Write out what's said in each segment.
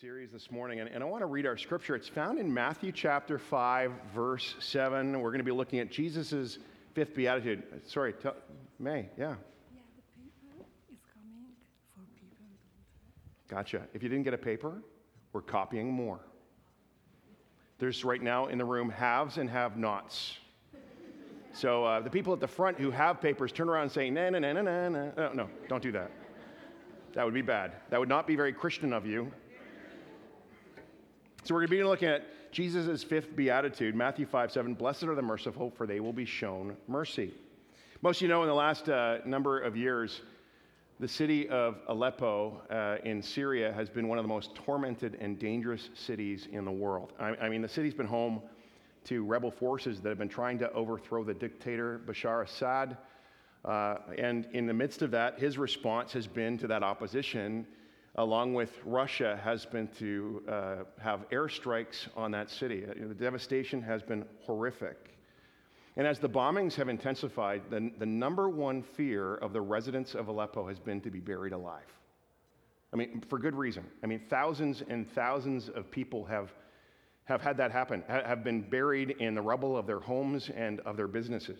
Series this morning, and, and I want to read our scripture. It's found in Matthew chapter 5, verse 7. We're going to be looking at Jesus' fifth Beatitude. Sorry, tell, May, yeah. Yeah, the paper is coming for people. Gotcha. If you didn't get a paper, we're copying more. There's right now in the room haves and have nots. So uh, the people at the front who have papers turn around and say, na na na na na na. No, no, don't do that. That would be bad. That would not be very Christian of you. So we're going to be looking at Jesus' fifth beatitude, Matthew 5 7. Blessed are the merciful, for they will be shown mercy. Most of you know in the last uh, number of years, the city of Aleppo uh, in Syria has been one of the most tormented and dangerous cities in the world. I, I mean, the city's been home to rebel forces that have been trying to overthrow the dictator Bashar Assad. Uh, and in the midst of that, his response has been to that opposition, along with Russia, has been to uh, have airstrikes on that city. Uh, the devastation has been horrific. And as the bombings have intensified, the, the number one fear of the residents of Aleppo has been to be buried alive. I mean, for good reason. I mean, thousands and thousands of people have, have had that happen, have been buried in the rubble of their homes and of their businesses.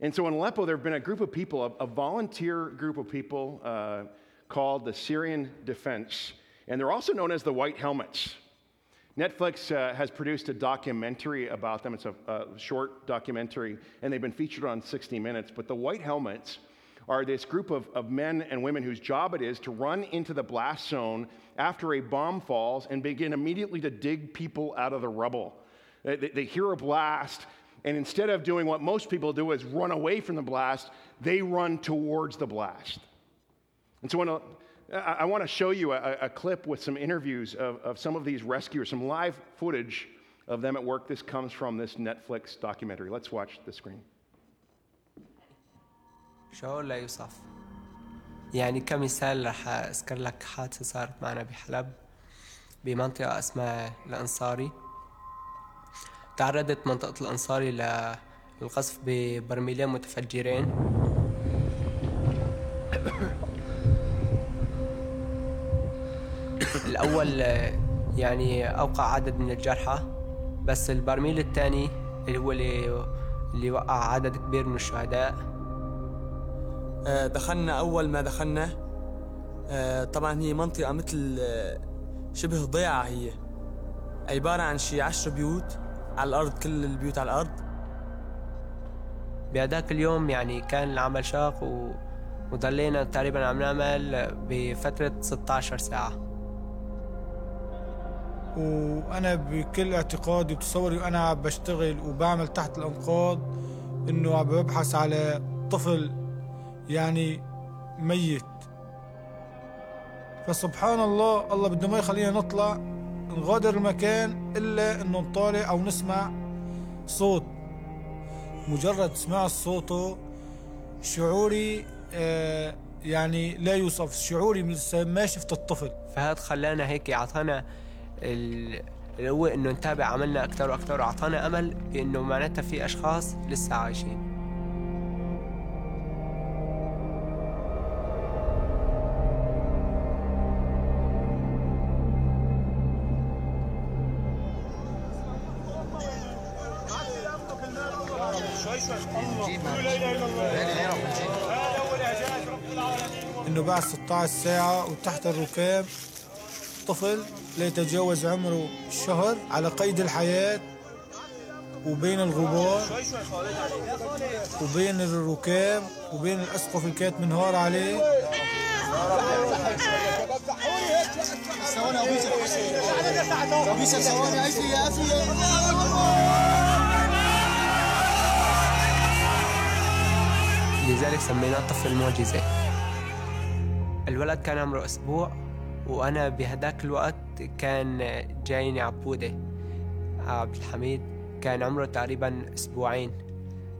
And so in Aleppo, there have been a group of people, a, a volunteer group of people uh, called the Syrian Defense, and they're also known as the White Helmets. Netflix uh, has produced a documentary about them. It's a, a, short documentary, and they've been featured on 60 Minutes. But the White Helmets are this group of, of men and women whose job it is to run into the blast zone after a bomb falls and begin immediately to dig people out of the rubble. They, they hear a blast, and instead of doing what most people do is run away from the blast, they run towards the blast. And so I, I want to show you a, a, clip with some interviews of, of some of these rescuers, some live footage of them at work. This comes from this Netflix documentary. Let's watch the screen. شعور لا يوصف يعني كمثال رح أذكر لك حادثة صارت معنا بحلب بمنطقة اسمها الأنصاري تعرضت منطقة الأنصاري للقصف ببرميلين متفجرين الأول يعني أوقع عدد من الجرحى بس البرميل الثاني اللي هو اللي اللي وقع عدد كبير من الشهداء. آه، دخلنا أول ما دخلنا. آه، طبعا هي منطقة مثل آه، شبه ضيعة هي. عبارة عن شي عشر بيوت على الأرض كل البيوت على الأرض. بهداك اليوم يعني كان العمل شاق و... وضلينا تقريبا عم نعمل بفترة 16 ساعة. وأنا بكل اعتقادي وتصوري وأنا عم بشتغل وبعمل تحت الأنقاض إنه عم ببحث على طفل يعني ميت. فسبحان الله الله بده ما يخلينا نطلع نغادر المكان إلا إنه نطالع أو نسمع صوت. مجرد سماع صوته شعوري آه يعني لا يوصف شعوري ما شفت الطفل. فهذا خلانا هيك اعطانا القوة إنه نتابع عملنا أكثر وأكثر وأعطانا أمل بانه معناتها في أشخاص لسه عايشين. إنه بعد 16 ساعة وتحت الركاب طفل لا يتجاوز عمره الشهر على قيد الحياة وبين الغبار وبين الركاب وبين الأسقف اللي كانت منهار عليه. لذلك سميناه طفل معجزة الولد كان عمره أسبوع وأنا بهداك الوقت كان جايني عبودة عبد الحميد. كان عمره تقريبا أسبوعين.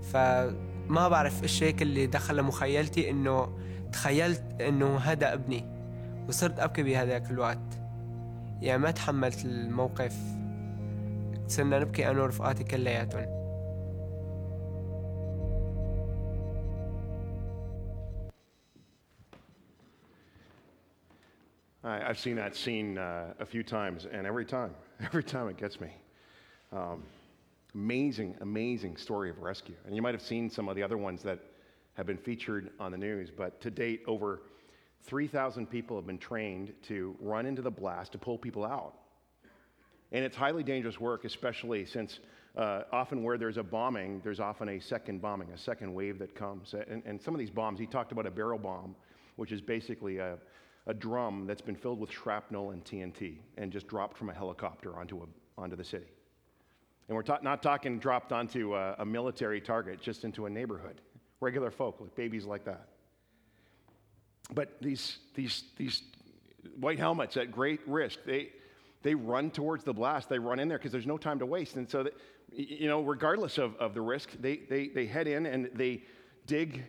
فما بعرف إيش هيك اللي دخل مخيلتي إنه تخيلت إنه هذا ابني وصرت أبكي بهداك الوقت. يعني ما تحملت الموقف. صرنا نبكي أنا ورفقاتي كلياتهم. I, I've seen that scene uh, a few times, and every time, every time it gets me. Um, amazing, amazing story of rescue. And you might have seen some of the other ones that have been featured on the news, but to date, over 3,000 people have been trained to run into the blast to pull people out. And it's highly dangerous work, especially since uh, often where there's a bombing, there's often a second bombing, a second wave that comes. And, and some of these bombs, he talked about a barrel bomb, which is basically a, a drum that's been filled with shrapnel and TNT and just dropped from a helicopter onto, a, onto the city. And we're ta- not talking dropped onto a, a military target, just into a neighborhood. Regular folk, like babies like that. But these, these, these white helmets at great risk, they, they run towards the blast. They run in there because there's no time to waste. And so, that, you know, regardless of, of the risk, they, they, they head in and they dig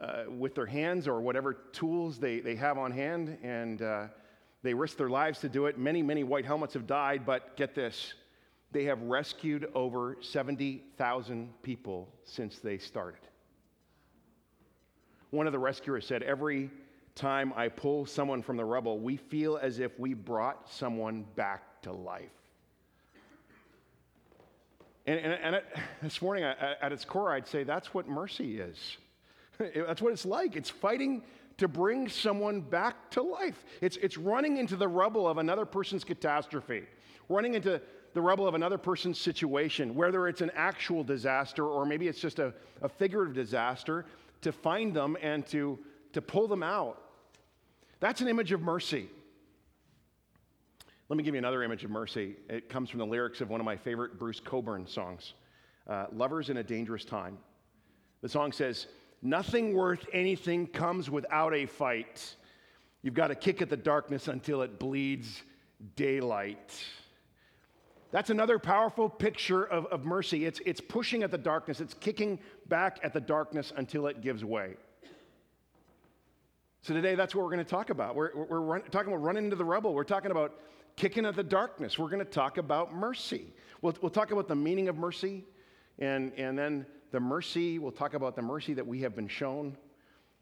uh, with their hands or whatever tools they, they have on hand, and uh, they risk their lives to do it. Many, many white helmets have died, but get this they have rescued over 70,000 people since they started. One of the rescuers said, Every time I pull someone from the rubble, we feel as if we brought someone back to life. And, and, and this morning, at its core, I'd say that's what mercy is. That's what it's like. It's fighting to bring someone back to life. It's, it's running into the rubble of another person's catastrophe, running into the rubble of another person's situation, whether it's an actual disaster or maybe it's just a, a figurative disaster, to find them and to, to pull them out. That's an image of mercy. Let me give you another image of mercy. It comes from the lyrics of one of my favorite Bruce Cockburn songs, uh, Lovers in a Dangerous Time. The song says, Nothing worth anything comes without a fight. You've got to kick at the darkness until it bleeds daylight. That's another powerful picture of, of mercy. It's, it's pushing at the darkness, it's kicking back at the darkness until it gives way. So today, that's what we're going to talk about. We're, we're run, talking about running into the rubble. We're talking about kicking at the darkness. We're going to talk about mercy. We'll, we'll talk about the meaning of mercy, and, and then the mercy, we'll talk about the mercy that we have been shown,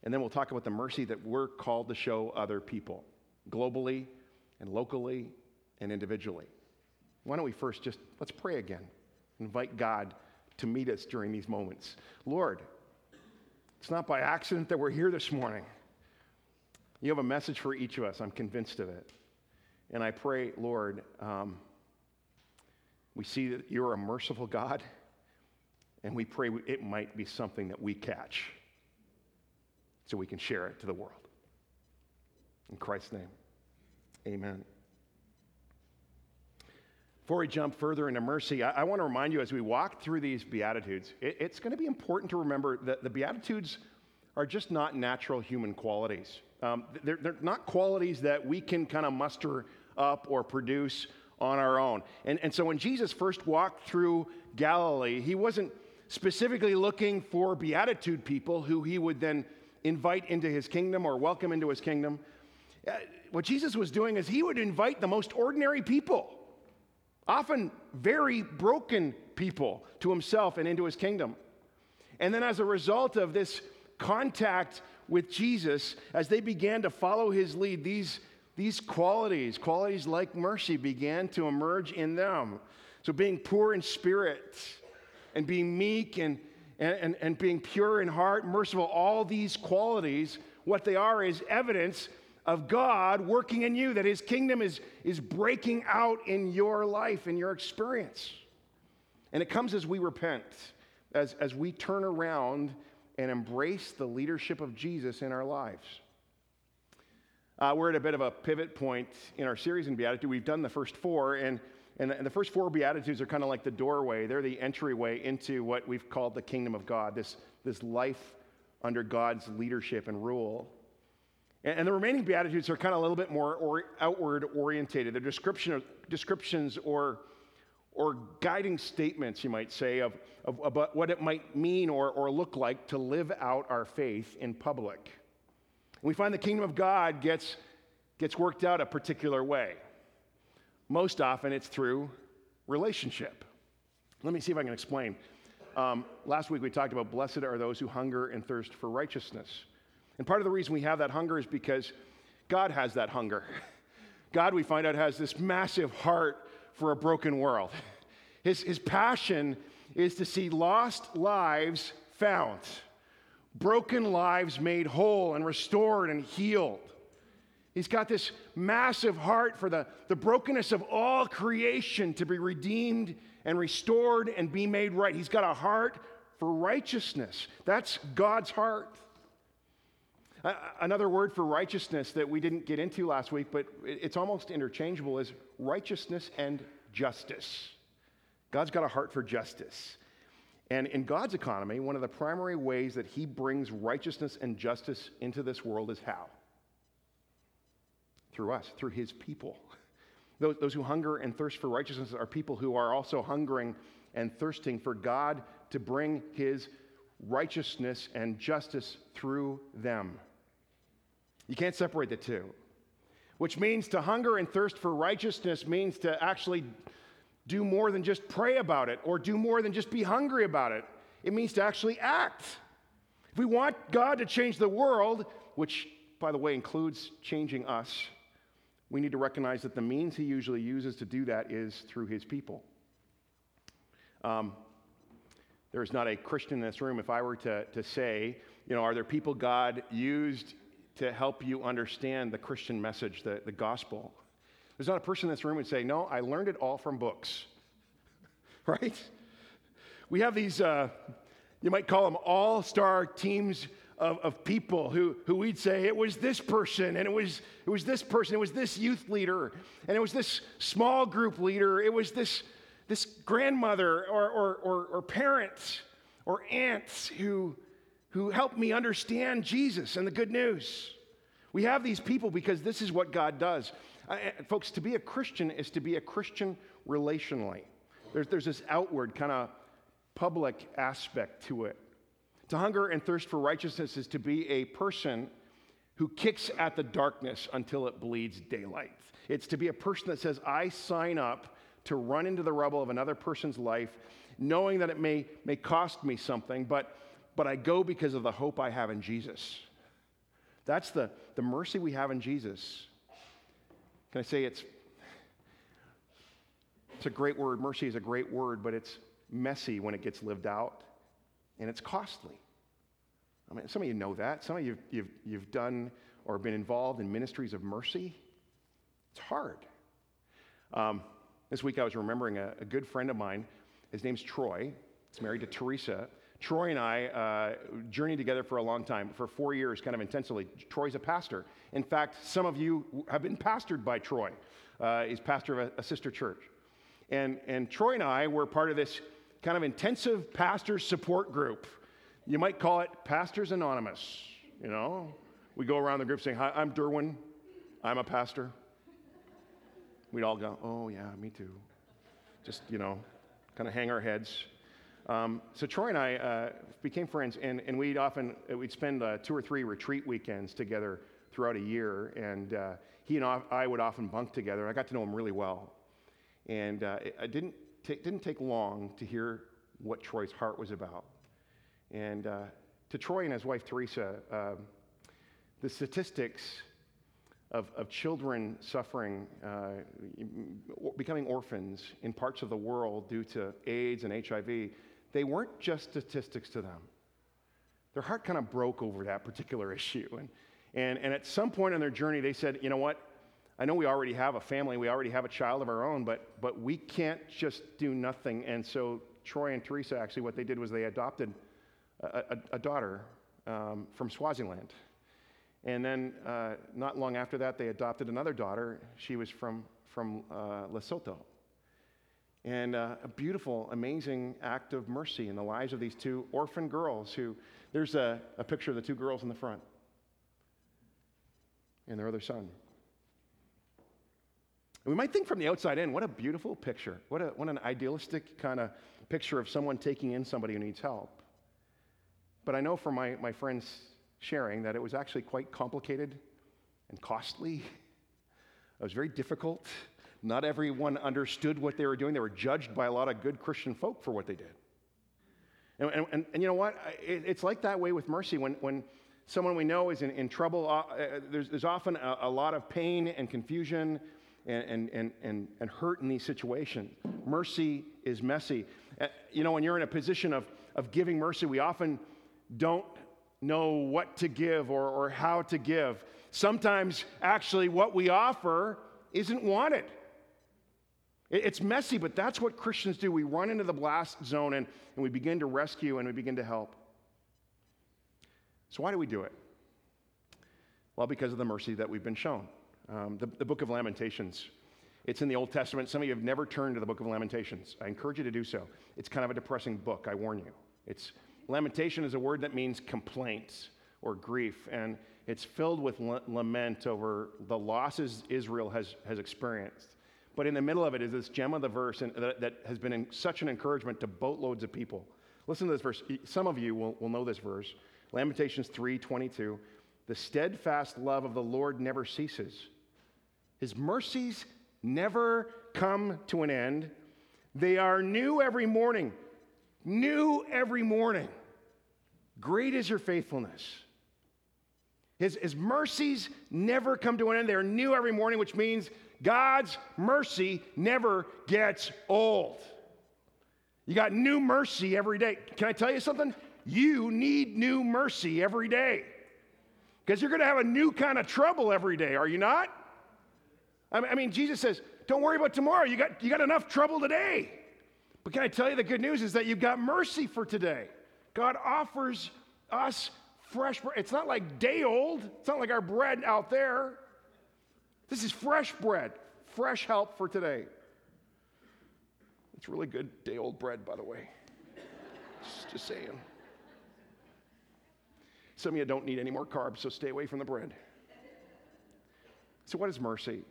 and then we'll talk about the mercy that we're called to show other people, globally and locally and individually. Why don't we first just let's pray again? Invite God to meet us during these moments. Lord, it's not by accident that we're here this morning. You have a message for each of us. I'm convinced of it. And I pray, Lord, um, we see that you're a merciful God, and we pray it might be something that we catch so we can share it to the world. In Christ's name, amen. Before we jump further into mercy, I, I want to remind you as we walk through these Beatitudes, it, it's going to be important to remember that the Beatitudes are just not natural human qualities. Um, they're, they're not qualities that we can kind of muster up or produce on our own. And, and so when Jesus first walked through Galilee, he wasn't specifically looking for beatitude people who he would then invite into his kingdom or welcome into his kingdom. Uh, what Jesus was doing is he would invite the most ordinary people, often very broken people, to himself and into his kingdom. And then as a result of this contact with Jesus, as they began to follow his lead, these, these qualities, qualities like mercy, began to emerge in them. So, being poor in spirit and being meek and, and, and being pure in heart, merciful, all these qualities, what they are is evidence of God working in you, that his kingdom is, is breaking out in your life, in your experience. And it comes as we repent, as, as we turn around and embrace the leadership of Jesus in our lives. Uh, we're at a bit of a pivot point in our series in Beatitude. We've done the first four, and, and, the, and first four Beatitudes are kind of like the doorway. They're the entryway into what we've called the kingdom of God, this, this life under God's leadership and rule. And, and the remaining Beatitudes are kind of a little bit more or, outward orientated. They're description of, descriptions or or guiding statements, you might say, of, of about what it might mean or, or look like to live out our faith in public. we find the kingdom of God gets, gets worked out a particular way. Most often, it's through relationship. Let me see if I can explain. Um, last week, we talked about blessed are those who hunger and thirst for righteousness. And part of the reason we have that hunger is because God has that hunger. God, we find out, has this massive heart for a broken world. His, his passion is to see lost lives found, broken lives made whole and restored and healed. He's got this massive heart for the, the brokenness of all creation to be redeemed and restored and be made right. He's got a heart for righteousness. That's God's heart. Another word for righteousness that we didn't get into last week, but it's almost interchangeable, is righteousness and justice. God's got a heart for justice. And in God's economy, one of the primary ways that He brings righteousness and justice into this world is how? Through us, through His people. Those, those who hunger and thirst for righteousness are people who are also hungering and thirsting for God to bring His righteousness and justice through them. You can't separate the two. Which means to hunger and thirst for righteousness means to actually do more than just pray about it or do more than just be hungry about it. It means to actually act. If we want God to change the world, which, by the way, includes changing us, we need to recognize that the means he usually uses to do that is through his people. Um, there is not a Christian in this room. If I were to, to say, you know, are there people God used to help you understand the Christian message, the, the gospel? There's not a person in this room would say, no, I learned it all from books. right? We have these, uh, you might call them all star teams of, of people who, who we'd say it was this person and it was, it was this person, it was this youth leader, and it was this small group leader, it was this, this grandmother or, or, or, or parents or aunts who, who helped me understand Jesus and the good news. We have these people because this is what God does. Uh, folks, to be a Christian is to be a Christian relationally. There's, there's this outward kind of public aspect to it. To hunger and thirst for righteousness is to be a person who kicks at the darkness until it bleeds daylight. It's to be a person that says, I sign up to run into the rubble of another person's life, knowing that it may, may cost me something, but, but I go because of the hope I have in Jesus. That's the, the mercy we have in Jesus. Can I say it's it's a great word. Mercy is a great word, but it's messy when it gets lived out, and it's costly. I mean, some of you know that. Some of you you've, you've done or been involved in ministries of mercy. It's hard. Um, this week I was remembering a, a, good friend of mine. His name's Troy. He's married to Teresa. Troy and I uh, journeyed together for a long time, for four years, kind of intensely. Troy's a pastor. In fact, some of you have been pastored by Troy. Uh, he's pastor of a, a sister church. And, and Troy and I were part of this kind of intensive pastor support group. You might call it Pastors Anonymous. You know, we go around the group saying, Hi, I'm Durwin. I'm a pastor. We'd all go, Oh, yeah, me too. Just, you know, kind of hang our heads. Um, so Troy and I uh, became friends, and, and we'd often we'd spend uh, two or three retreat weekends together throughout a year, and uh, he and I would often bunk together. I got to know him really well, and uh, it didn't t- didn't take long to hear what Troy's heart was about. And uh, to Troy and his wife Teresa, um, the statistics of, of children suffering, uh, becoming orphans in parts of the world due to AIDS and HIV they weren't just statistics to them. Their heart kind of broke over that particular issue. And, and, and at some point in their journey, they said, you know what? I know we already have a family, we already have a child of our own, but, but we can't just do nothing. And so Troy and Teresa actually, what they did was they adopted a, a, a daughter um, from Swaziland. And then uh, not long after that, they adopted another daughter. She was from, from uh, Lesotho. And uh, a beautiful, amazing act of mercy in the lives of these two orphan girls who, there's a, a picture of the two girls in the front and their other son. And we might think from the outside in, what a beautiful picture. What, a, what an idealistic kind of picture of someone taking in somebody who needs help. But I know from my, my friends sharing that it was actually quite complicated and costly. It was very difficult. Not everyone understood what they were doing. They were judged by a lot of good Christian folk for what they did. And, and, and, and you know what? It, it's like that way with mercy. When, when someone we know is in, in trouble, uh, uh, there's, there's often a, a lot of pain and confusion and, and, and, and, hurt in these situations. Mercy is messy. Uh, you know, when you're in a position of, of giving mercy, we often don't know what to give or, or how to give. Sometimes, actually, what we offer isn't wanted. It's messy, but that's what Christians do. We run into the blast zone and, and we begin to rescue and we begin to help. So, why do we do it? Well, because of the mercy that we've been shown. Um, the, the book of Lamentations, it's in the Old Testament. Some of you have never turned to the book of Lamentations. I encourage you to do so. It's kind of a depressing book, I warn you. It's, lamentation is a word that means complaint or grief, and it's filled with la- lament over the losses Israel has, has experienced. But in the middle of it is this gem of the verse and, that, that has been in, such an encouragement to boatloads of people. Listen to this verse. Some of you will, will know this verse. Lamentations 3:22. The steadfast love of the Lord never ceases. His mercies never come to an end. They are new every morning. New every morning. Great is your faithfulness. His, his mercies never come to an end. They're new every morning, which means God's mercy never gets old. You got new mercy every day. Can I tell you something? You need new mercy every day because you're going to have a new kind of trouble every day, are you not? I mean- Jesus says, don't worry about tomorrow. You got, you got enough trouble today. But can I tell you the good news is that you've got mercy for today. God offers us fresh bread. It's not like day old, it's not like our bread out there. This is fresh bread, fresh help for today. It's really good day old bread, by the way. Just, just saying. Some of you don't need any more carbs, so stay away from the bread. So, what is mercy?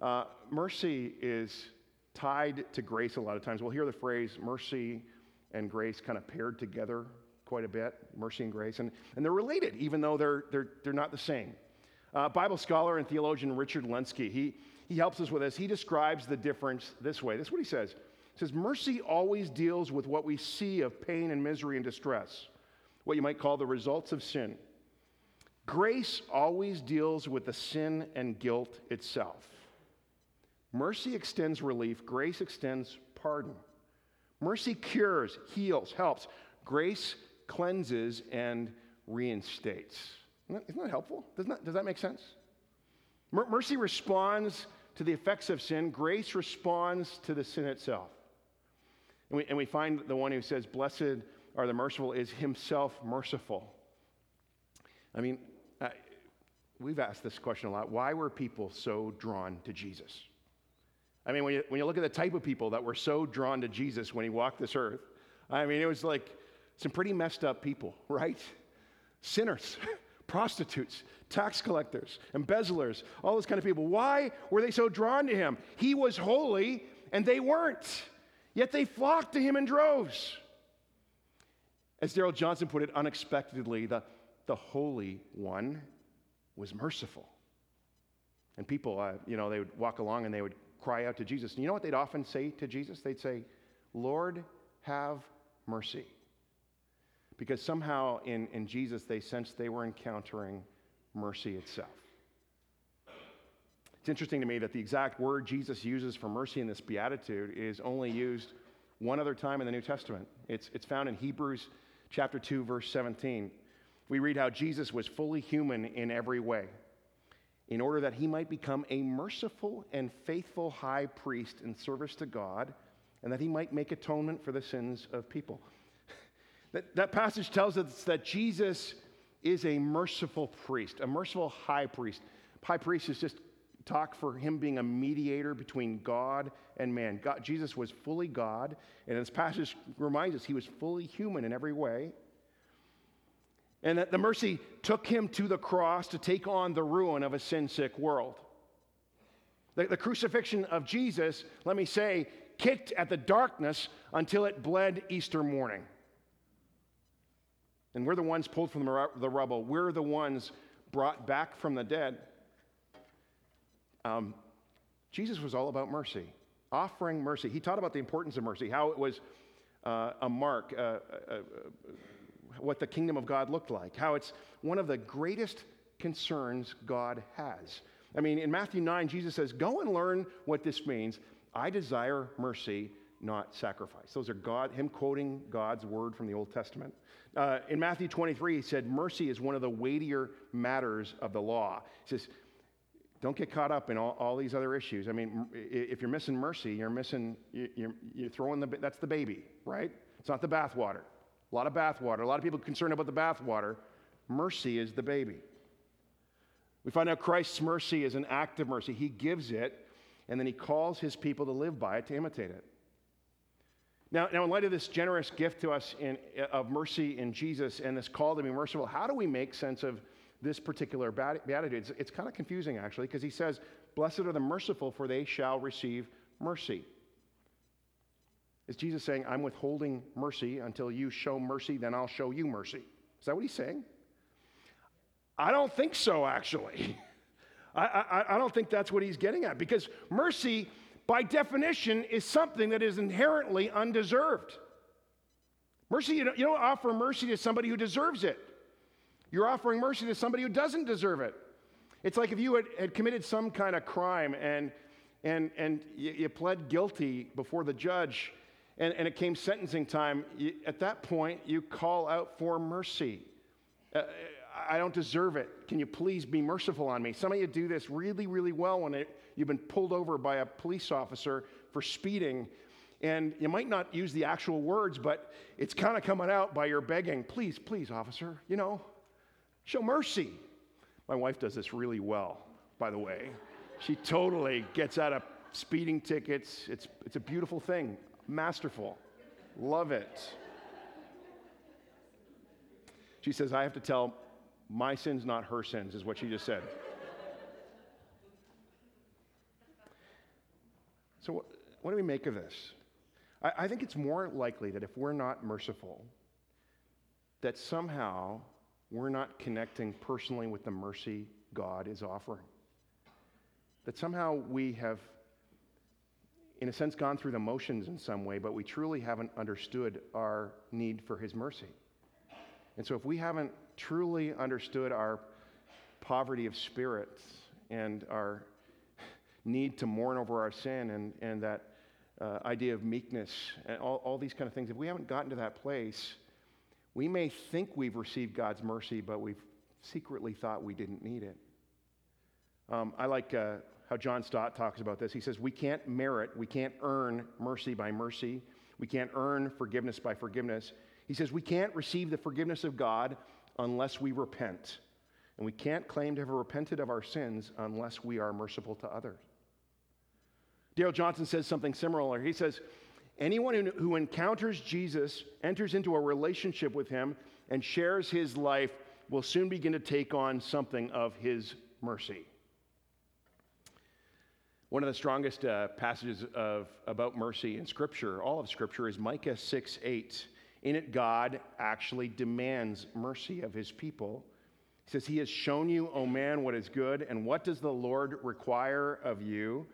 Uh, mercy is tied to grace a lot of times. We'll hear the phrase mercy and grace kind of paired together quite a bit mercy and grace. And, and they're related, even though they're, they're, they're not the same. Uh, Bible scholar and theologian Richard Lenski, he, he helps us with this. He describes the difference this way. This is what he says. He says, Mercy always deals with what we see of pain and misery and distress, what you might call the results of sin. Grace always deals with the sin and guilt itself. Mercy extends relief, grace extends pardon. Mercy cures, heals, helps. Grace cleanses and reinstates. Isn't that, isn't that helpful? Doesn't that, does that make sense? Mer- mercy responds to the effects of sin, grace responds to the sin itself. And we, and we find the one who says, Blessed are the merciful, is himself merciful. I mean, we've asked this question a lot. Why were people so drawn to Jesus? I mean, when you, when you look at the type of people that were so drawn to Jesus when he walked this earth, I mean, it was like some pretty messed up people, right? Sinners, prostitutes, tax collectors, embezzlers, all those kind of people. Why were they so drawn to him? He was holy and they weren't, yet they flocked to him in droves. As Darrell Johnson put it unexpectedly, the, the Holy One was merciful. And people, uh, you know, they would walk along and they would cry out to Jesus. And you know what they'd often say to Jesus? They'd say, Lord, have mercy. Because somehow in, in Jesus they sensed they were encountering mercy itself. It's interesting to me that the exact word Jesus uses for mercy in this beatitude is only used one other time in the New Testament. It's, it's found in Hebrews chapter 2, verse 17. We read how Jesus was fully human in every way in order that he might become a merciful and faithful high priest in service to God, and that he might make atonement for the sins of people. that, that passage tells us that Jesus is a merciful priest, a merciful high priest. High priest is just talk for him being a mediator between God and man. God, Jesus was fully God, and this passage reminds us he was fully human in every way. And that the mercy took him to the cross to take on the ruin of a sin sick world. The, the, crucifixion of Jesus, let me say, kicked at the darkness until it bled Easter morning. And we're the ones pulled from the, rubble, we're the ones brought back from the dead. Um, Jesus was all about mercy, offering mercy. He taught about the importance of mercy, how it was uh, a mark, uh, uh, what the kingdom of God looked like, how it's one of the greatest concerns God has. I mean, in Matthew 9, Jesus says, Go and learn what this means. I desire mercy, not sacrifice. Those are God, him quoting God's word from the Old Testament. Uh, in Matthew 23, he said, Mercy is one of the weightier matters of the law. He says, don't get caught up in all, all these other issues. I mean, if you're missing mercy, you're missing, you're, you're throwing the, that's the baby, right? It's not the bathwater. A lot of bathwater. A lot of people concerned about the bathwater. Mercy is the baby. We find out Christ's mercy is an act of mercy. He gives it, and then he calls his people to live by it, to imitate it. Now, now in light of this generous gift to us in, of mercy in Jesus and this call to be merciful, how do we make sense of this particular beatitude? It's, it's kind of confusing, actually, because he says, Blessed are the merciful, for they shall receive mercy. Is Jesus saying, I'm withholding mercy until you show mercy, then I'll show you mercy? Is that what he's saying? I don't think so, actually. I, I, I don't think that's what he's getting at because mercy, by definition, is something that is inherently undeserved. Mercy, you don't, you don't offer mercy to somebody who deserves it. You're offering mercy to somebody who doesn't deserve it. It's like if you had, had committed some kind of crime and, and, and you, you pled guilty before the judge and, and it came sentencing time, you, at that point, you call out for mercy. Uh, I don't deserve it. Can you please be merciful on me? Some of you do this really, really well when it, you've been pulled over by a police officer for speeding. And you might not use the actual words, but it's kind of coming out by your begging, please, please, officer, you know, show mercy. My wife does this really well, by the way. She totally gets out of speeding tickets. It's, it's a beautiful thing. Masterful. Love it. She says, I have to tell my sins, not her sins, is what she just said. so, what, do we make of this? I, I think it's more likely that if we're not merciful, that somehow we're not connecting personally with the mercy God is offering. That somehow we have in a sense, gone through the motions in some way, but we truly haven't understood our need for His mercy. And so, if we haven't truly understood our poverty of spirit and our need to mourn over our sin and, and that uh, idea of meekness and all, all these kind of things, if we haven't gotten to that place, we may think we've received God's mercy, but we've secretly thought we didn't need it. Um, I like uh, how John Stott talks about this. He says, We can't merit, we can't earn mercy by mercy, we can't earn forgiveness by forgiveness. He says, We can't receive the forgiveness of God unless we repent. And we can't claim to have repented of our sins unless we are merciful to others. Darrell Johnson says something similar. He says, Anyone who encounters Jesus, enters into a relationship with him, and shares his life will soon begin to take on something of his mercy. One of the strongest uh, passages of, about mercy in Scripture, all of Scripture, is Micah 6 8. In it, God actually demands mercy of his people. He says, He has shown you, O man, what is good, and what does the Lord require of you?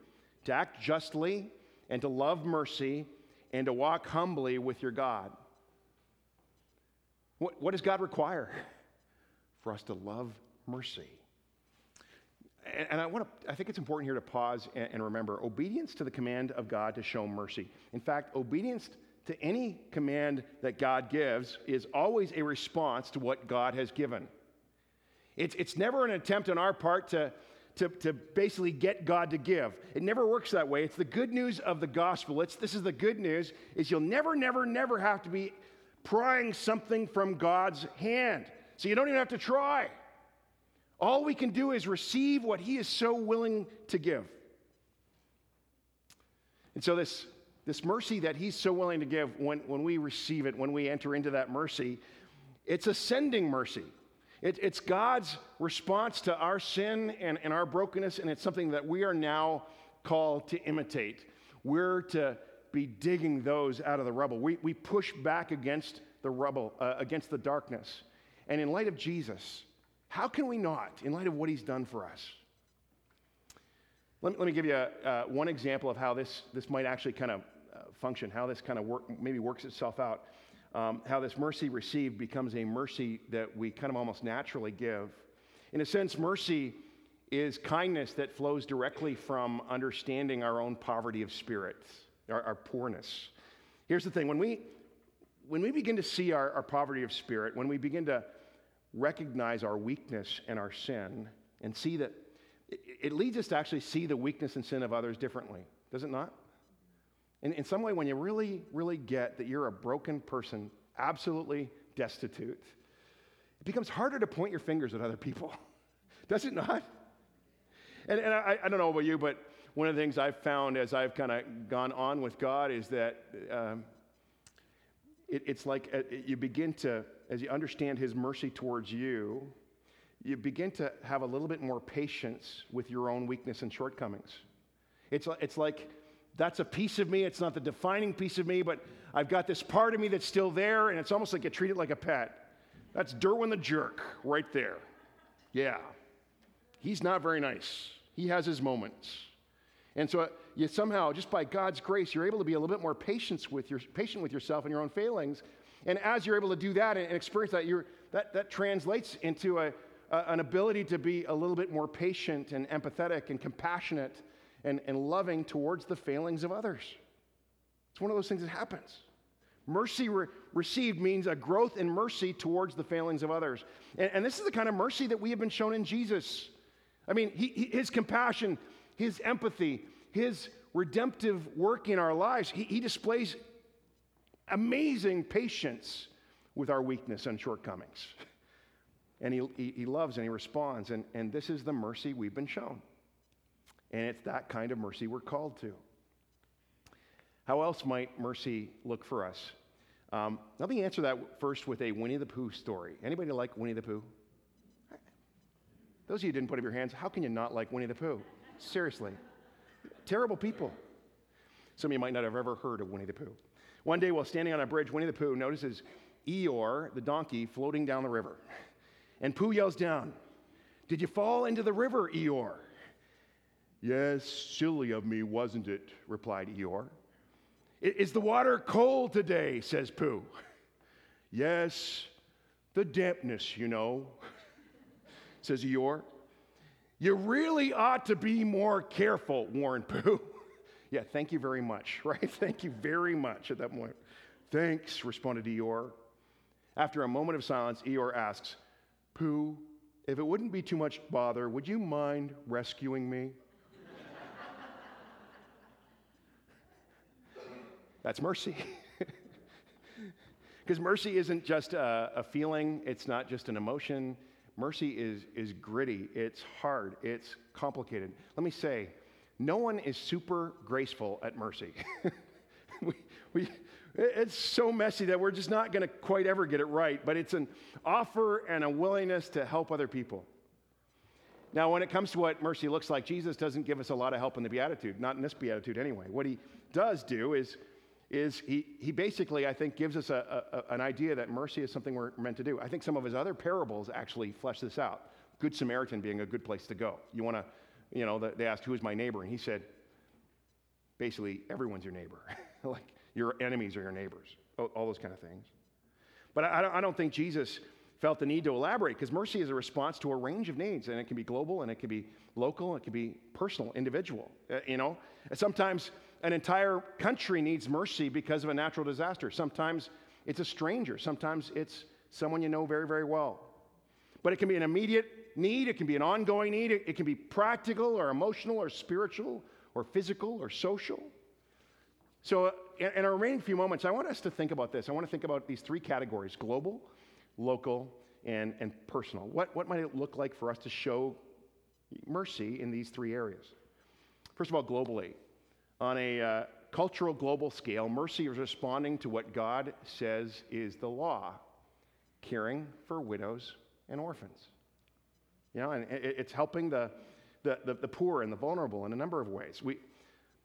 To act justly, and to love mercy, and to walk humbly with your God. What, what does God require? For us to love mercy. And I, want to, I think it's important here to pause and, and remember obedience to the command of God to show mercy. In fact, obedience to any command that God gives is always a response to what God has given. It's, it's never an attempt on our part to, to, to basically get God to give. It never works that way. It's the good news of the gospel. It's, this is the good news is you'll never, never, never have to be prying something from God's hand. So you don't even have to try. All we can do is receive what He is so willing to give. And so, this, this mercy that He's so willing to give, when, when we receive it, when we enter into that mercy, it's ascending mercy. It, it's God's response to our sin and, and our brokenness, and it's something that we are now called to imitate. We're to be digging those out of the rubble. We, we push back against the rubble, uh, against the darkness. And in light of Jesus, how can we not, in light of what he's done for us? Let me, let me give you a, uh, one example of how this, this might actually kind of uh, function, how this kind of work, maybe works itself out. um, how this mercy received becomes a mercy that we kind of almost naturally give. In a sense, mercy is kindness that flows directly from understanding our own poverty of spirit, our, our poorness. Here's the thing when we, when we begin to see our, our poverty of spirit, when we begin to recognize our weakness and our sin, and see that it, leads us to actually see the weakness and sin of others differently, does it not? In, in some way, when you really, really get that you're a broken person, absolutely destitute, it becomes harder to point your fingers at other people. Does it not? And, and I, I, don't know about you, but one of the things I've found as I've kind of gone on with God is that um, it, it's like uh, you begin to, as you understand His mercy towards you, you begin to have a little bit more patience with your own weakness and shortcomings. It's, it's like that's a piece of me. It's not the defining piece of me, but I've got this part of me that's still there, and it's almost like you treat it like a pet. That's Durwin the jerk right there. Yeah. He's not very nice. He has his moments. And so uh, you somehow, just by God's grace, you're able to be a little bit more patient with, your, patient with yourself and your own failings. And as you're able to do that and, and experience that, you're, that, that translates into a, a, an ability to be a little bit more patient and empathetic and compassionate and, and loving towards the failings of others. It's one of those things that happens. Mercy re- received means a growth in mercy towards the failings of others. And, and, this is the kind of mercy that we have been shown in Jesus. I mean, he, he, his compassion, his empathy, his redemptive work in our lives, he, he displays amazing patience with our weakness and shortcomings. And he, he, he loves and he responds. And, and this is the mercy we've been shown. And it's that kind of mercy we're called to. How else might mercy look for us? Um, let me answer that first with a Winnie the Pooh story. Anybody like Winnie the Pooh? Those of you who didn't put up your hands, how can you not like Winnie the Pooh? Seriously. Terrible people. Some of you might not have ever heard of Winnie the Pooh. One day while standing on a bridge, Winnie the Pooh notices Eeyore, the donkey, floating down the river. And Pooh yells down, Did you fall into the river, Eeyore? Yes, silly of me, wasn't it? replied Eeyore. Is the water cold today? says Pooh. Yes, the dampness, you know, says Eeyore. You really ought to be more careful, Warren Pooh. yeah, thank you very much, right? Thank you very much at that point. Thanks, responded Eeyore. After a moment of silence, Eeyore asks, Pooh, if it wouldn't be too much bother, would you mind rescuing me? That's mercy. Because mercy isn't just a, a, feeling, it's not just an emotion. Mercy is, is gritty, it's hard, it's complicated. Let me say, no one is super graceful at mercy. we, we, it's so messy that we're just not going to quite ever get it right, but it's an offer and a willingness to help other people. Now, when it comes to what mercy looks like, Jesus doesn't give us a lot of help in the Beatitude, not in this Beatitude anyway. What he does do is is he, he basically, I think, gives us a, a, an idea that mercy is something we're meant to do. I think some of his other parables actually flesh this out. Good Samaritan being a good place to go. You want to, you know, they asked, Who is my neighbor? And he said, basically, everyone's your neighbor. like your enemies are your neighbors, all those kind of things. But I, I don't think Jesus felt the need to elaborate because mercy is a response to a range of needs, and it can be global, and it can be local, and it can be personal, individual. Uh, you know, sometimes an entire country needs mercy because of a natural disaster. Sometimes it's a stranger, sometimes it's someone you know very, very well. But it can be an immediate need, it can be an ongoing need, it, can be practical or emotional or spiritual or physical or social. So, uh, in our remaining few moments, I want us to think about this. I want to think about these three categories global, local, and, and personal. What, what might it look like for us to show mercy in these three areas? First of all, globally. On a uh, cultural global scale, mercy is responding to what God says is the law caring for widows and orphans. You know, and it's helping the, the, the, the poor and the vulnerable in a number of ways. We,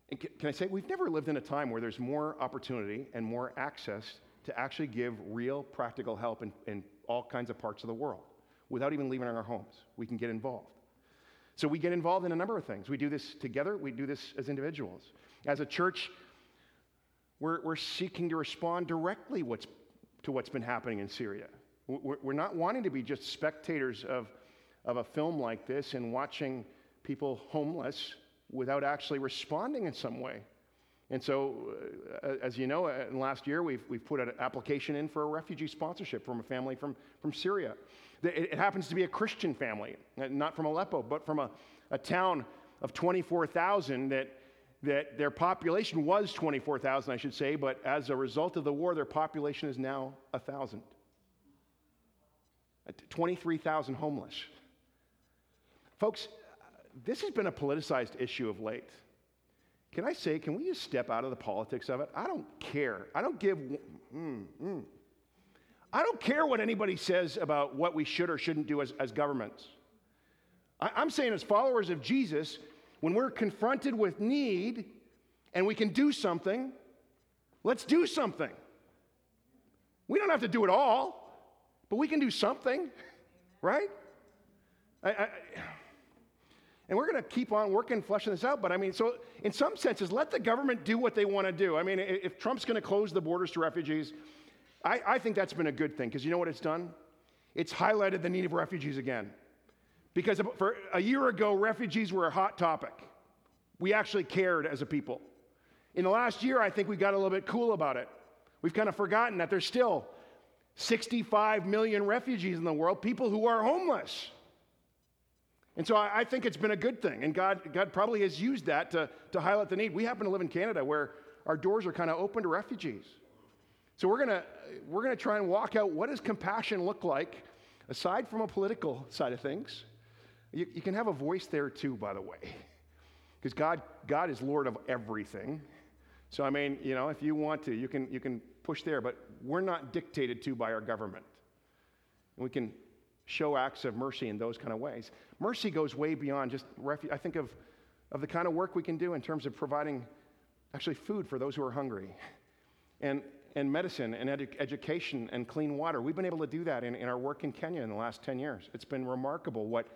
can I say, we've never lived in a time where there's more opportunity and more access to actually give real practical help in, in all kinds of parts of the world without even leaving our homes. We can get involved. So we get involved in a number of things. We do this together, we do this as individuals. As a church, we're, we're seeking to respond directly what's, to what's been happening in Syria. We're we're not wanting to be just spectators of, of a film like this and watching people homeless without actually responding in some way. And so, uh, as you know, uh, in last year, we've, we've put an application in for a refugee sponsorship from a family from, from Syria. It, happens to be a Christian family, uh, not from Aleppo, but from a, a town of 24,000 that, that their population was 24,000, I should say, but as a result of the war, their population is now 1,000. Uh, 23,000 homeless. Folks, this has been a politicized issue of late. Can I say, can we just step out of the politics of it? I don't care. I don't give. Mm, mm. I don't care what anybody says about what we should or shouldn't do as, as governments. I, I'm saying, as followers of Jesus, when we're confronted with need and we can do something, let's do something. We don't have to do it all, but we can do something, right? I, I, and we're going to keep on working, fleshing this out. But I mean, so in some senses, let the government do what they want to do. I mean, if Trump's going to close the borders to refugees, I, I think that's been a good thing because you know what it's done? It's highlighted the need of refugees again. Because for a year ago, refugees were a hot topic. We actually cared as a people. In the last year, I think we got a little bit cool about it. We've kind of forgotten that there's still 65 million refugees in the world, people who are homeless. And so I, I, think it's been a good thing. And God, God probably has used that to, to highlight the need. We happen to live in Canada where our doors are kind of open to refugees. So we're going to we're going to try and walk out what does compassion look like, aside from a political side of things. You, you can have a voice there too, by the way, because God, God is Lord of everything. So, I mean, you know, if you want to, you can, you can push there, but we're not dictated to by our government. And we can show acts of mercy in those kind of ways. Mercy goes way beyond just refuge. I think of, of the kind of work we can do in terms of providing actually food for those who are hungry and, and medicine and edu- education and clean water. We've been able to do that in, in our work in Kenya in the last 10 years. It's been remarkable what,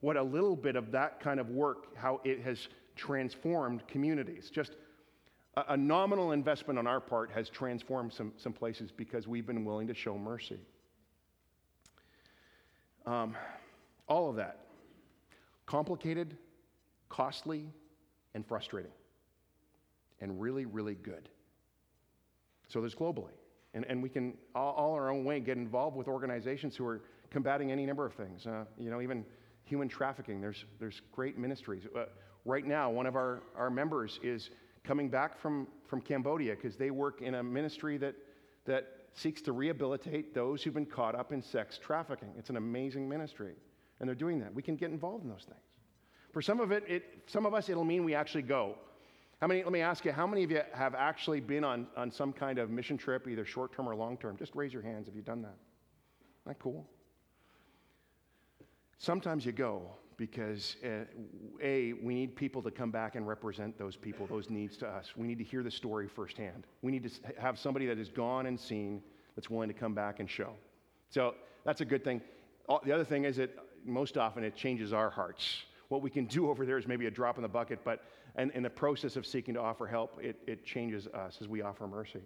what a little bit of that kind of work, how it has transformed communities. Just a, a nominal investment on our part has transformed some, some places because we've been willing to show mercy. Um, all of that. Complicated, costly, and frustrating. And really, really good. So there's globally. And, and we can, all, all our own way, get involved with organizations who are combating any number of things. Uh, you know, even human trafficking. There's, there's great ministries. Uh, right now, one of our, our members is coming back from, from Cambodia because they work in a ministry that, that seeks to rehabilitate those who've been caught up in sex trafficking. It's an amazing ministry, and they're doing that. We can get involved in those things. For some of it, it some of us, it'll mean we actually go. How many, let me ask you, how many of you have actually been on, on some kind of mission trip, either short term or long term? Just raise your hands if you've done that. Isn't that cool? Sometimes you go because, uh, A, we need people to come back and represent those people, those needs to us. We need to hear the story firsthand. We need to have somebody that has gone and seen that's willing to come back and show. So that's a good thing. The other thing is that most often it changes our hearts. What we can do over there is maybe a drop in the bucket, but in, in the process of seeking to offer help, it, it changes us as we offer mercy.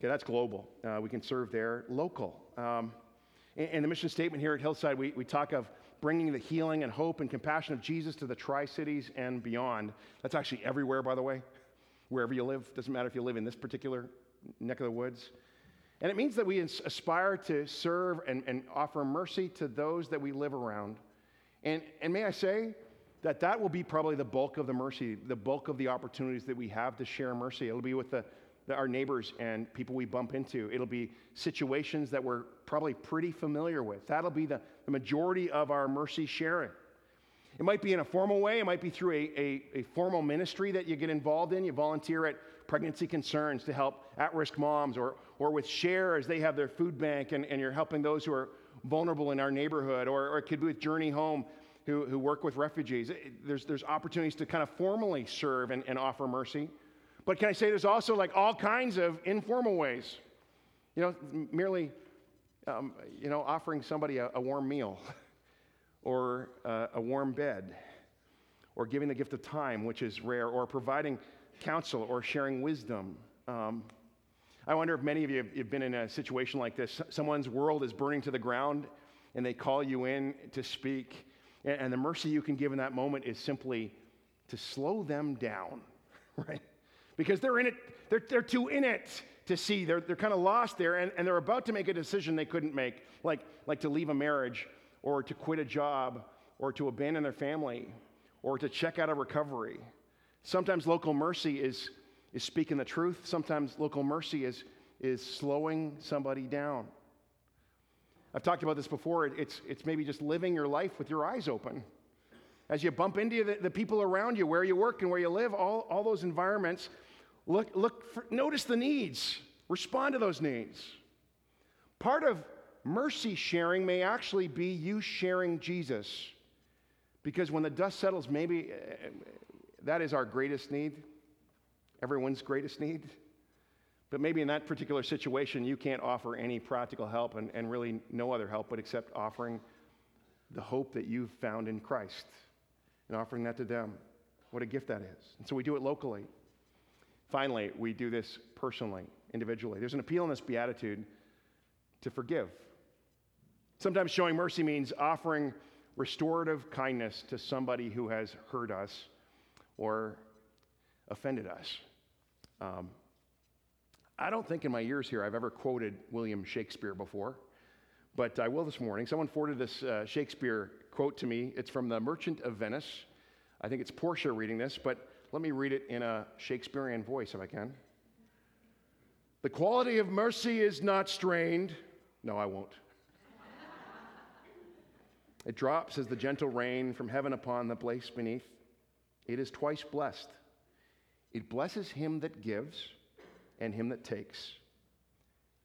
Okay, that's global. Uh, we can serve there. Local. Um, in, in the mission statement here at Hillside, we, we talk of bringing the healing and hope and compassion of Jesus to the Tri Cities and beyond. That's actually everywhere, by the way, wherever you live. Doesn't matter if you live in this particular neck of the woods. And it means that we aspire to serve and, and offer mercy to those that we live around. And, and may I say that that will be probably the bulk of the mercy, the bulk of the opportunities that we have to share mercy. It'll be with the, the, our neighbors and people we bump into. It'll be situations that we're probably pretty familiar with. That'll be the, the majority of our mercy sharing. It might be in a formal way, it might be through a, a, a formal ministry that you get involved in. You volunteer at Pregnancy Concerns to help at risk moms, or, or with Share as they have their food bank and, and you're helping those who are vulnerable in our neighborhood, or, or it could be with Journey Home. Who, who work with refugees. There's, there's opportunities to kind of formally serve and, and offer mercy. But can I say there's also like all kinds of informal ways? You know, merely, um, you know, offering somebody a, a warm meal or uh, a warm bed or giving the gift of time, which is rare, or providing counsel or sharing wisdom. Um, I wonder if many of you have been in a situation like this. Someone's world is burning to the ground and they call you in to speak. And the mercy you can give in that moment is simply to slow them down, right? Because they're in it, they're, they're too in it to see. They're, they're kind of lost there and, and they're about to make a decision they couldn't make, like, like to leave a marriage or to quit a job or to abandon their family or to check out of recovery. Sometimes local mercy is, is speaking the truth, sometimes local mercy is, is slowing somebody down. I've talked about this before. It's, it's maybe just living your life with your eyes open. As you bump into the, the people around you, where you work and where you live, all, all those environments, look, look for, notice the needs, respond to those needs. Part of mercy sharing may actually be you sharing Jesus. Because when the dust settles, maybe uh, that is our greatest need, everyone's greatest need. But maybe in that particular situation, you can't offer any practical help and, and really no other help but except offering the hope that you've found in Christ and offering that to them. What a gift that is. And so we do it locally. Finally, we do this personally, individually. There's an appeal in this beatitude to forgive. Sometimes showing mercy means offering restorative kindness to somebody who has hurt us or offended us. Um, I don't think in my years here I've ever quoted William Shakespeare before, but I will this morning. Someone forwarded this uh, Shakespeare quote to me. It's from The Merchant of Venice. I think it's Portia reading this, but let me read it in a Shakespearean voice if I can. The quality of mercy is not strained. No, I won't. it drops as the gentle rain from heaven upon the place beneath. It is twice blessed. It blesses him that gives and him that takes.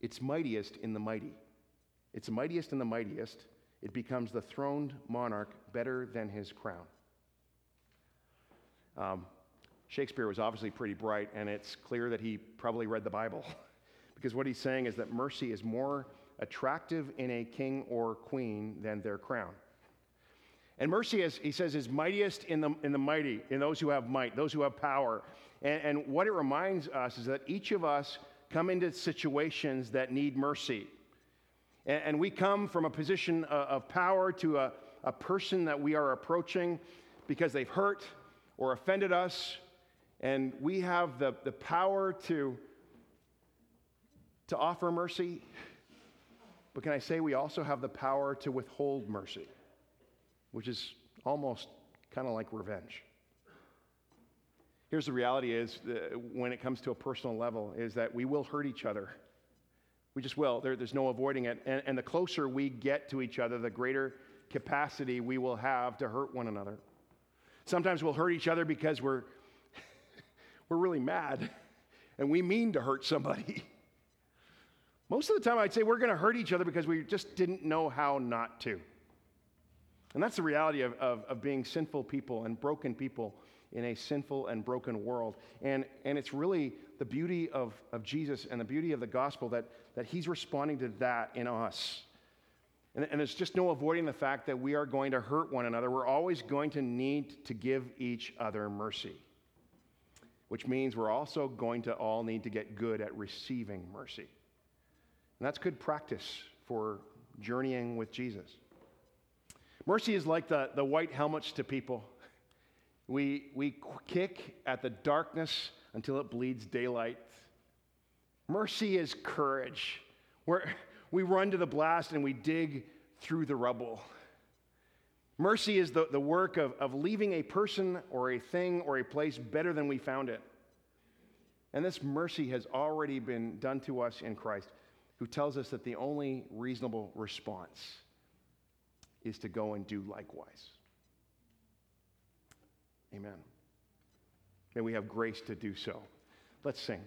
It's mightiest in the mighty. It's mightiest in the mightiest. It becomes the throned monarch better than his crown. Um, Shakespeare was obviously pretty bright, and it's clear that he probably read the Bible. because what he's saying is that mercy is more attractive in a king or queen than their crown. And mercy, is, he says, is mightiest in the, in the mighty, in those who have might, those who have power. And, and what it reminds us is that each of us come into situations that need mercy. And, and we come from a position of, power to a, a person that we are approaching because they've hurt or offended us. And we have the, the power to, to offer mercy. But can I say we also have the power to withhold mercy? which is almost kind of like revenge. Here's the reality is when it comes to a personal level is that we will hurt each other. We just will. There, there's no avoiding it. And, and the closer we get to each other, the greater capacity we will have to hurt one another. Sometimes we'll hurt each other because we're, we're really mad and we mean to hurt somebody. Most of the time, I'd say we're going to hurt each other because we just didn't know how not to. And that's the reality of, of, of, being sinful people and broken people in a sinful and broken world. And, and it's really the beauty of, of Jesus and the beauty of the gospel that, that he's responding to that in us. And, and there's just no avoiding the fact that we are going to hurt one another. We're always going to need to give each other mercy, which means we're also going to all need to get good at receiving mercy. And that's good practice for journeying with Jesus. Mercy is like the, the white helmets to people. We, we kick at the darkness until it bleeds daylight. Mercy is courage. Where we run to the blast and we dig through the rubble. Mercy is the, the work of, of leaving a person or a thing or a place better than we found it. And this mercy has already been done to us in Christ, who tells us that the only reasonable response is to go and do likewise. Amen. May we have grace to do so. Let's sing.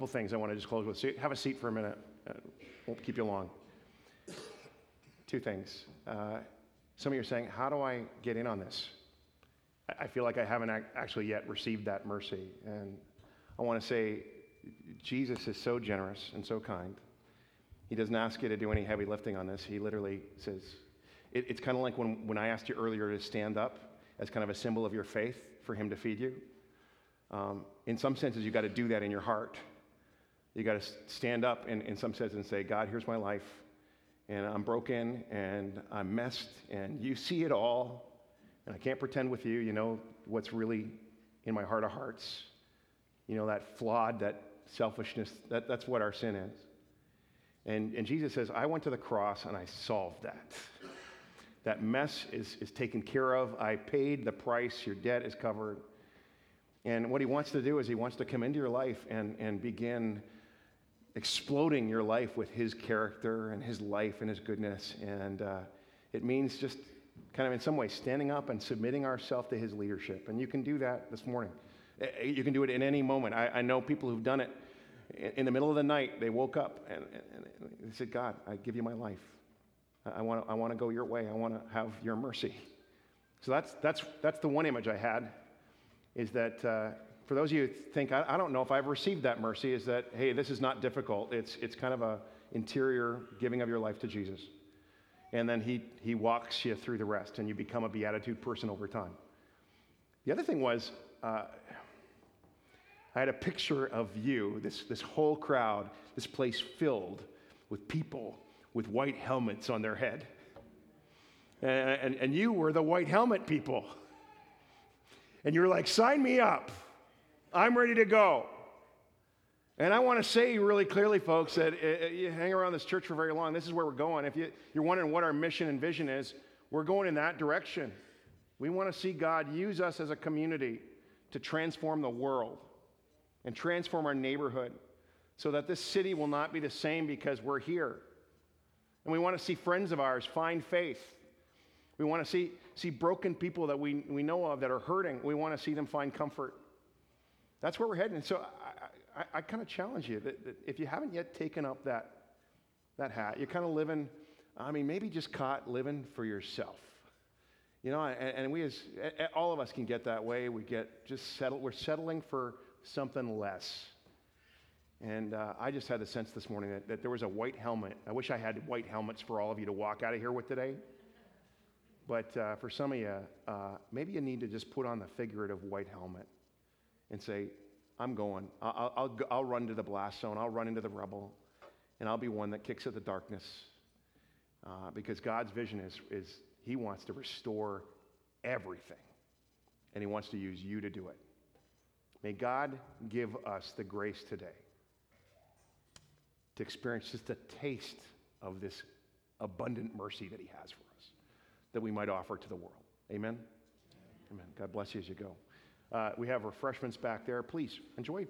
Couple things I want to just close with. So have a seat for a minute. Uh, won't keep you long. Two things. Uh, some of you are saying, How do I get in on this? I- feel like I haven't ac- actually yet received that mercy. And I want to say, Jesus is so generous and so kind. He doesn't ask you to do any heavy lifting on this. He literally says, it, it's kind of like when, when I asked you earlier to stand up as kind of a symbol of your faith for Him to feed you. Um, in some senses, you've got to do that in your heart. You got to stand up in, in some sense and say, God, here's my life. And I'm broken and I'm messed, and you see it all. And I can't pretend with you. You know what's really in my heart of hearts. You know, that flawed, that selfishness, that, that's what our sin is. And, and Jesus says, I went to the cross and I solved that. That mess is, is taken care of. I paid the price. Your debt is covered. And what he wants to do is he wants to come into your life and, and begin exploding your life with his character and his life and his goodness. And uh, it means just kind of in some way standing up and submitting ourselves to his leadership. And you can do that this morning. You can do it in any moment. I, I know people who've done it in, the middle of the night. They woke up and, and, they said, God, I give you my life. I, I want to I wanna go your way. I want to have your mercy. So that's, that's, that's the one image I had is that uh, for those of you who think, I, I don't know if I've received that mercy, is that, hey, this is not difficult. It's, it's kind of a interior giving of your life to Jesus. And then he, he walks you through the rest, and you become a beatitude person over time. The other thing was, uh, I had a picture of you, this, this whole crowd, this place filled with people with white helmets on their head. And, and, and you were the white helmet people. And you were like, sign me up. I'm ready to go. And I want to say really clearly, folks, that uh, you hang around this church for very long. This is where we're going. If you, you're wondering what our mission and vision is, we're going in that direction. We want to see God use us as a community to transform the world and transform our neighborhood so that this city will not be the same because we're here. And we want to see friends of ours find faith. We want to see, see broken people that we, we know of that are hurting. We want to see them find comfort. That's where we're heading. So I, I, I kind of challenge you that, that if you haven't yet taken up that, that hat, you're kind of living, I mean, maybe just caught living for yourself. You know, and, and we as, all of us can get that way. We get just settled, we're settling for something less. And uh, I just had the sense this morning that, that there was a white helmet. I wish I had white helmets for all of you to walk out of here with today. But uh, for some of you, uh, maybe you need to just put on the figurative white helmet and say, I'm going. I'll, I'll, I'll run to the blast zone. I'll run into the rubble. And I'll be one that kicks at the darkness. Uh, because God's vision is, is He wants to restore everything. And He wants to use you to do it. May God give us the grace today to experience just a taste of this abundant mercy that He has for us, that we might offer to the world. Amen? Amen. God bless you as you go. Uh, we have refreshments back there. Please enjoy